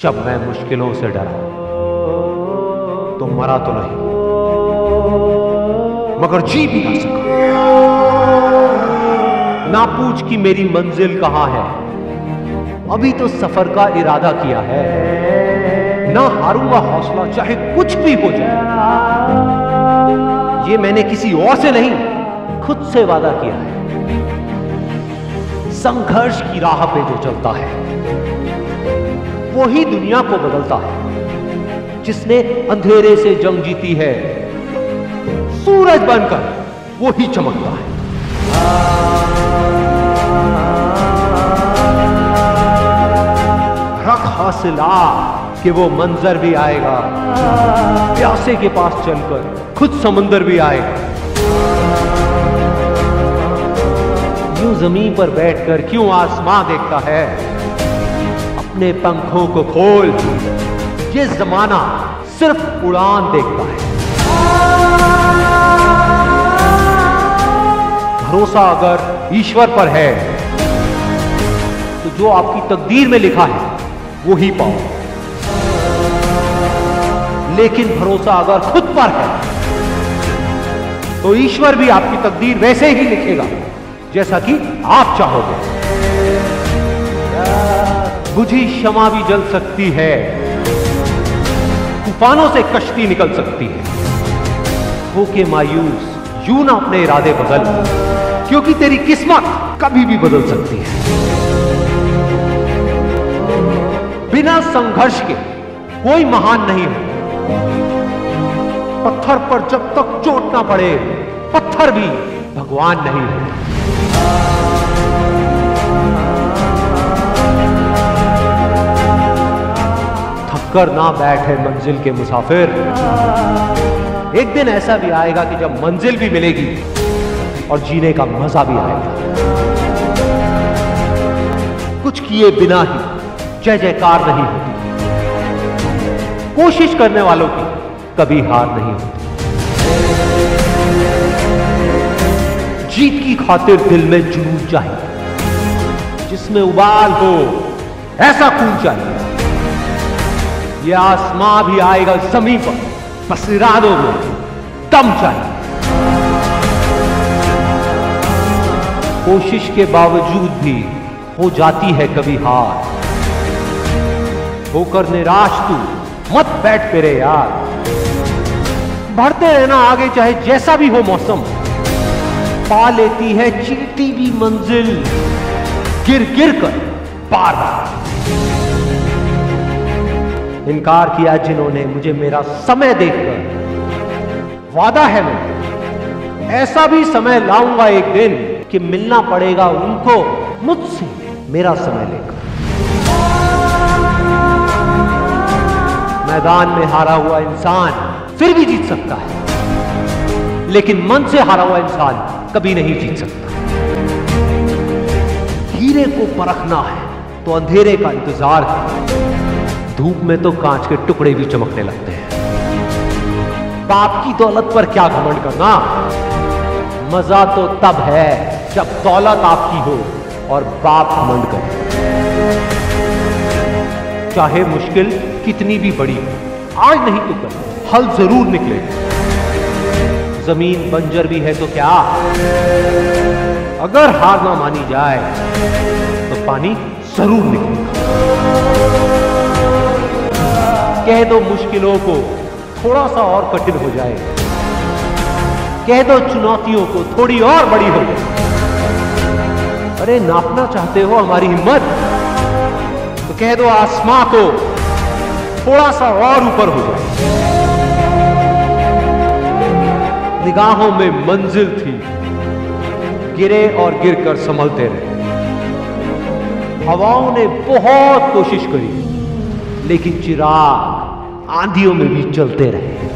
जब मैं मुश्किलों से डरा तो मरा तो नहीं, मगर जी भी ना सका। ना पूछ कि मेरी मंजिल कहाँ है? अभी तो सफ़र का इरादा किया है। ना हारूँगा हौसला, चाहे कुछ भी हो जाए। ये मैंने किसी और से नहीं, खुद से वादा किया है। संघर्ष की राह पे जो चलता है वो ही दुनिया को बदलता है, जिसने अंधेरे से जंग जीती है। सूरज बनकर वो ही चमकता है। रख हासिला कि वो मंजर भी आएगा। प्यासे के पास चलकर खुद समुंदर भी आएगा। यूँ ज़मीन पर बैठकर क्यों आसमां देखता है? अपने पंखों को खोल। ये जमाना सिर्फ़ उड़ान देखता है। भरोसा अगर ईश्वर पर है तो जो आपकी तकदीर में लिखा है, वो ही पाओ। लेकिन भरोसा अगर खुद पर है तो ईश्वर भी आपकी तकदीर वैसे ही लिखेगा, जैसा कि आप चाहोगे। बुझी क्षमा भी जल सकती है। तूफानों से कश्ती निकल सकती है। होके मायूस, यूँ ना अपने इरादे बदल, क्योंकि तेरी किस्मत कभी भी बदल सकती है। बिना संघर्ष के कोई महान नहीं है। पत्थर पर जब तक चोट ना पड़े, पत्थर भी भगवान नहीं है। थककर ना बैठे मंजिल के मुसाफिर। एक दिन ऐसा भी आएगा कि जब मंजिल भी मिलेगी और जीने का मज़ा भी आएगा। कुछ किए बिना ही जय जयकार नहीं होती। कोशिश करने वालों की कभी हार नहीं होती। जीत की खातिर दिल में जुनून चाहिए। जिसमें उबाल हो, ऐसा खून चाहिए। ये आसमां भी आएगा ज़मीन पर। बस इरादों में दम चाहिए। कोशिश के बावजूद भी हो जाती है कभी हार। होकर निराश तू, मत बैठ मेरे यार। बढ़ते रहना आगे, चाहे जैसा भी हो मौसम। पा लेती है चीटी भी मंजिल। गिर गिर कर पार इनकार किया जिन्होंने मुझे मेरा समय देखकर। वादा है मैं, ऐसा भी समय लाऊँगा एक दिन कि मिलना पड़ेगा उनको, मुझसे मेरा समय लेकर। मैदान में हारा हुआ इंसान फिर भी जीत सकता है, लेकिन मन से हारा हुआ इंसान कभी नहीं जीत सकता। हीरे को परखना है तो अंधेरे का इंतज़ार है। धूप में तो कांच के टुकड़े भी चमकने लगते हैं। बाप की दौलत पर क्या घमंड करना? मज़ा तो तब है जब दौलत आपकी हो और बाप घमंड करे। चाहे मुश्किल कितनी भी बड़ी हो, आज नहीं तो कल। हल ज़रूर निकलेगा ज़मीन बंजर भी है तो क्या? अगर हार ना मानी जाए तो पानी ज़रूर निकलेगा। कह दो मुश्किलों को थोड़ा सा और कठिन हो जाए। कह दो चुनौतियों को, थोड़ी और बड़ी हो जाए। अरे, नापना चाहते हो हमारी हिम्मत? तो कह दो आसमां को थोड़ा सा और ऊपर हो जाए। निगाहों में मंजिल थी। गिरे और गिरकर संभलते रहे। हवाओं ने बहुत कोशिश करी, लेकिन चिराग आंधियों में भी चलते रहे।